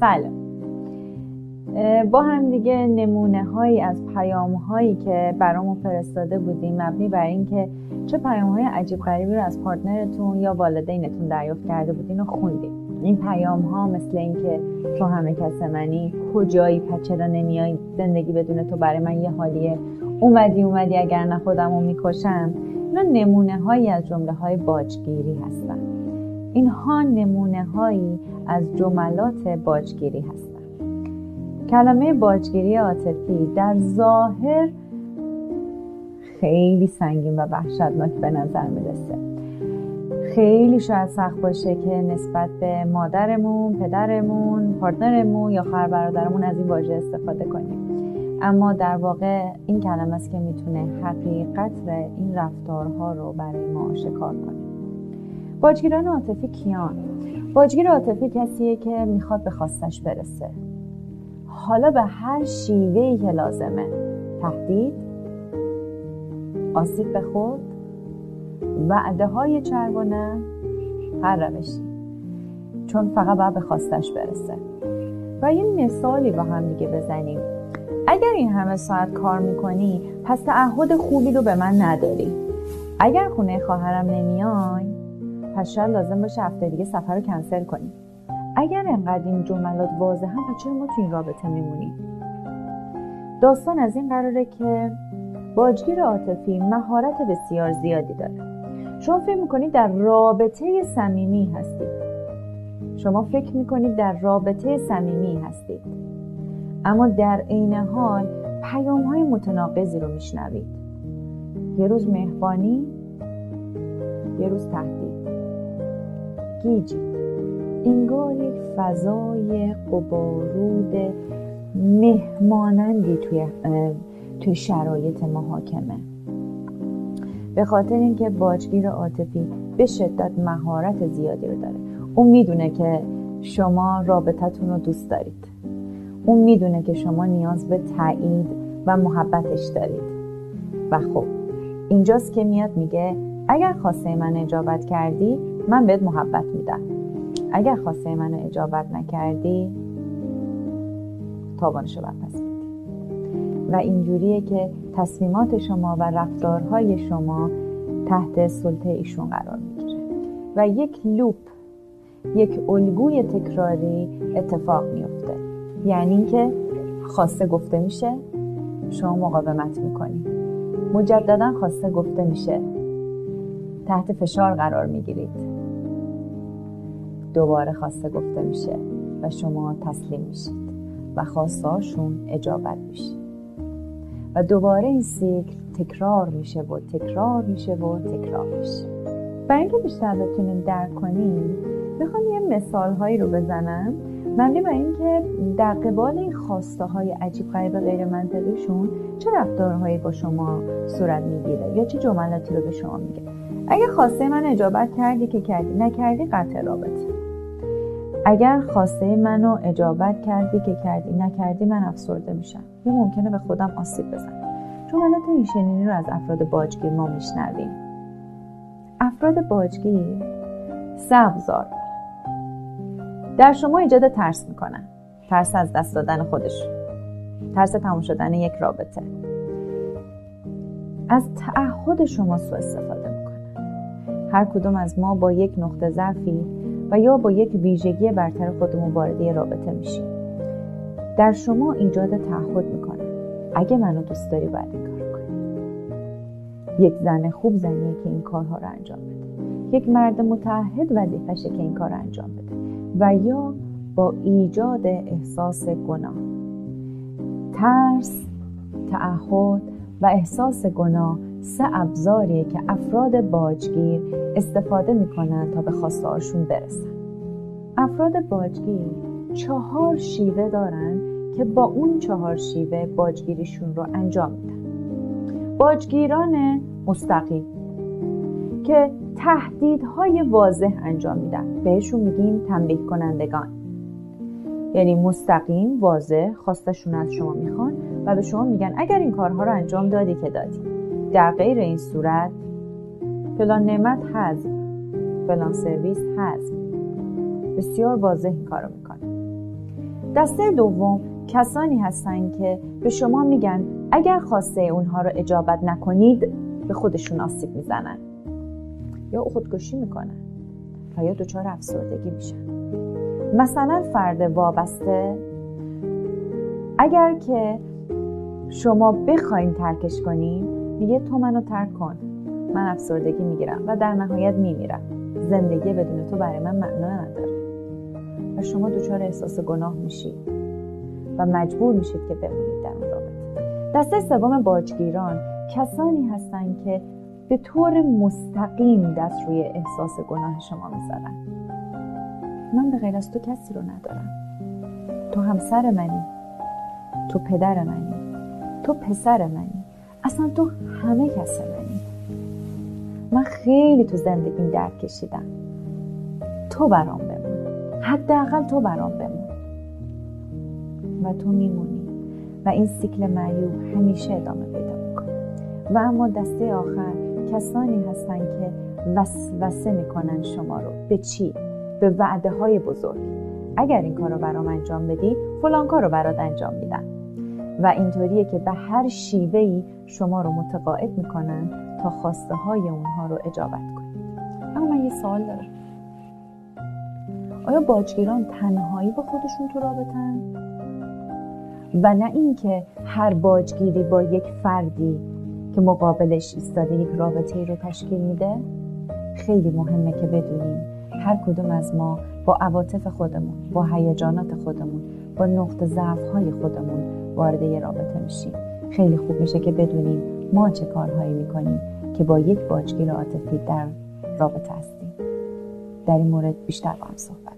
سلام. با هم دیگه نمونه هایی از پیام هایی که برامون فرستاده بودیم. مبنی بر اینکه چه پیام های عجیب غریبی رو از پارتنرتون یا والدینتون دریافت کرده بودین و خوندیم. این پیام ها مثل اینکه تو همه کس منی کجایی پچه را نمیای زندگی بدون تو؟ برای من یه حالیه. اومدی اومدی اگر نه خودم رو می‌کشم. اینا نمونه هایی از جمله های باجگیری هستن. اینها نمونه هایی از جملات باجگیری هستند. کلمه باجگیری عاطفی در ظاهر خیلی سنگین و وحشتناک به نظر می‌رسه. خیلی شاید سخت باشه که نسبت به مادرمون، پدرمون، پارتنرمون یا خواهر برادرمون از این واژه استفاده کنیم. اما در واقع این کلمه است که می‌تونه حقیقت این رفتارها رو برای ما آشکار کنه. باجگیران عاطفی کیان؟ باجگیر عاطفی کسیه که می‌خواد به خواستش برسه. حالا به هر شیوهی که لازمه. تهدید آسیب به خود وعده های چربانه هر روشی. چون فقط باید به خواستش برسه. و یه مثالی با هم دیگه بزنیم. اگر این همه ساعت کار می‌کنی پس تعهد خوبی رو به من نداری. اگر خونه خواهرم نمیای پس شاید لازم باشه هفته دیگه سفر رو کنسل کنیم. اگر انقدر این جملات واضح هم چرا ما تو این رابطه میمونیم؟ داستان از این قراره که باجگیر عاطفی مهارت بسیار زیادی داره. شما فکر می‌کنید در رابطه صمیمی هستید. شما فکر می‌کنید در رابطه صمیمی هستید. اما در عین حال پیام های متناقضی رو میشنوید. یه روز مهربانی یه روز تهدید. گیجی انگار یک فضای قبارود مهمانندی توی توی شرایط محاکمه به خاطر اینکه باجگیر عاطفی به شدت مهارت زیادی رو داره. اون می‌دونه که شما رابطتون رو دوست دارید. اون می‌دونه که شما نیاز به تایید و محبتش دارید. و خب اینجاست که میاد میگه اگر خواسته من اجابت کردی من بهت محبت میدم. اگر خواسته من اجابت نکردی تاوانشو میدی. و اینجوریه که تصمیمات شما و رفتارهای شما تحت سلطه ایشون قرار می‌گیره. و یک لوپ یک الگوی تکراری اتفاق میفته یعنی اینکه خواسته گفته میشه شما مقاومت می‌کنی. مجددا خواسته گفته میشه تحت فشار قرار می‌گیرید. دوباره خواسته گفته میشه و شما تسلیم میشید و خواستاشون اجابت میشه. و دوباره این سیکل تکرار میشه و تکرار میشه و تکرار میشه. برای اینکه بیشتر بتونیم درک کنیم می‌خوام یه مثال هایی رو بزنم. مبنی بر اینکه در قبال این خواسته های عجیب غریب غیر منطقیشون چه رفتارهایی با شما صورت می‌گیره یا چه جملاتی رو به شما میگه؟ اگر خواسته من اجابت کردی که کردی نکردی قطع رابطه. اگر خواسته منو اجابت کردی که کردی نکردی من افسرده میشم. یا ممکنه به خودم آسیب بزنم جملات این شنینی رو از افراد باجگیر ما میشنویم. افراد باجگیر سه در شما ایجاد ترس می‌کنن. ترس از دست دادن خودش. ترس تموم شدن یک رابطه. از تعهد شما سوء استفاده می‌کنن. هر کدوم از ما با یک نقطه ضعفی و یا با یک ویژگی برتر خودمون وارد رابطه میشیم در شما ایجاد تعهد می‌کنن اگه منو دوست داری باید این کار کنی. یک زن خوب زنیه که این کارها رو انجام بده. یک مرد متعهد وظیفشه که این کار رو انجام بده. و یا با ایجاد احساس گناه. ترس تعهد و احساس گناه سه ابزاریه که افراد باجگیر استفاده می‌کنن تا به خواستهاشون برسن. افراد باجگیر چهار شیوه دارن که با اون چهار شیوه باجگیریشون رو انجام میدن. باجگیران مستقیم که تهدیدهای واضح انجام میدن. بهشون میگیم تنبیه کنندگان یعنی مستقیم واضح خواستشون از شما می‌خوان و به شما میگن اگر این کارها رو انجام دادی که دادی. در غیر این صورت فلان نعمت حذف فلان سرویس حذف بسیار واضح این کارو می‌کنه. دسته دوم کسانی هستن که به شما میگن اگر خواسته اونها رو اجابت نکنید به خودشون آسیب می‌زنن. یا خودکشی می‌کنن و یا دچار افسردگی میشن. مثلا فرد وابسته اگر که شما بخواین ترکش کنین میگه تو منو ترک کن. من افسردگی می‌گیرم و در نهایت میمیرم. زندگی بدون تو برای من معنا نداره. و شما دچار احساس گناه میشید و مجبور میشید که بمونید در اون رابطه. دسته سوم باجگیران کسانی هستند که به طور مستقیم دست روی احساس گناه شما می‌ذارن. من به غیر از تو کسی رو ندارم. تو همسر منی. تو پدر منی. تو پسر منی. اصلا تو همه کس منی. من خیلی تو زندگیم درد کشیدم. تو برام بمون. حداقل تو برام بمون. و تو میمونی. و این سیکل معیوب همیشه ادامه پیدا می‌کنه. و اما دسته آخر کسانی هستن که وسوسه می‌کنن شما رو. به چی؟ به وعده های بزرگ. اگر این کار رو برام انجام بدی فلان کار رو برات انجام میدن و اینطوریه که به هر شیوهی شما رو متقاعد می‌کنن تا خواسته های اونها رو اجابت کنید. اما من یه سوال دارم. آیا باجگیران تنهایی با خودشون تو رابطن؟ و نه اینکه هر باجگیری با یک فردی که مقابلش ایستاده یک رابطه رو تشکیل میده؟ خیلی مهمه که بدونیم هر کدوم از ما با عواطف خودمون با هیجانات خودمون با نقط ضعف های خودمون وارد یه رابطه میشیم. خیلی خوب میشه که بدونیم ما چه کارهایی می‌کنیم که با یک باجگیر عاطفی در رابطه هستیم. در این مورد بیشتر با هم صحبت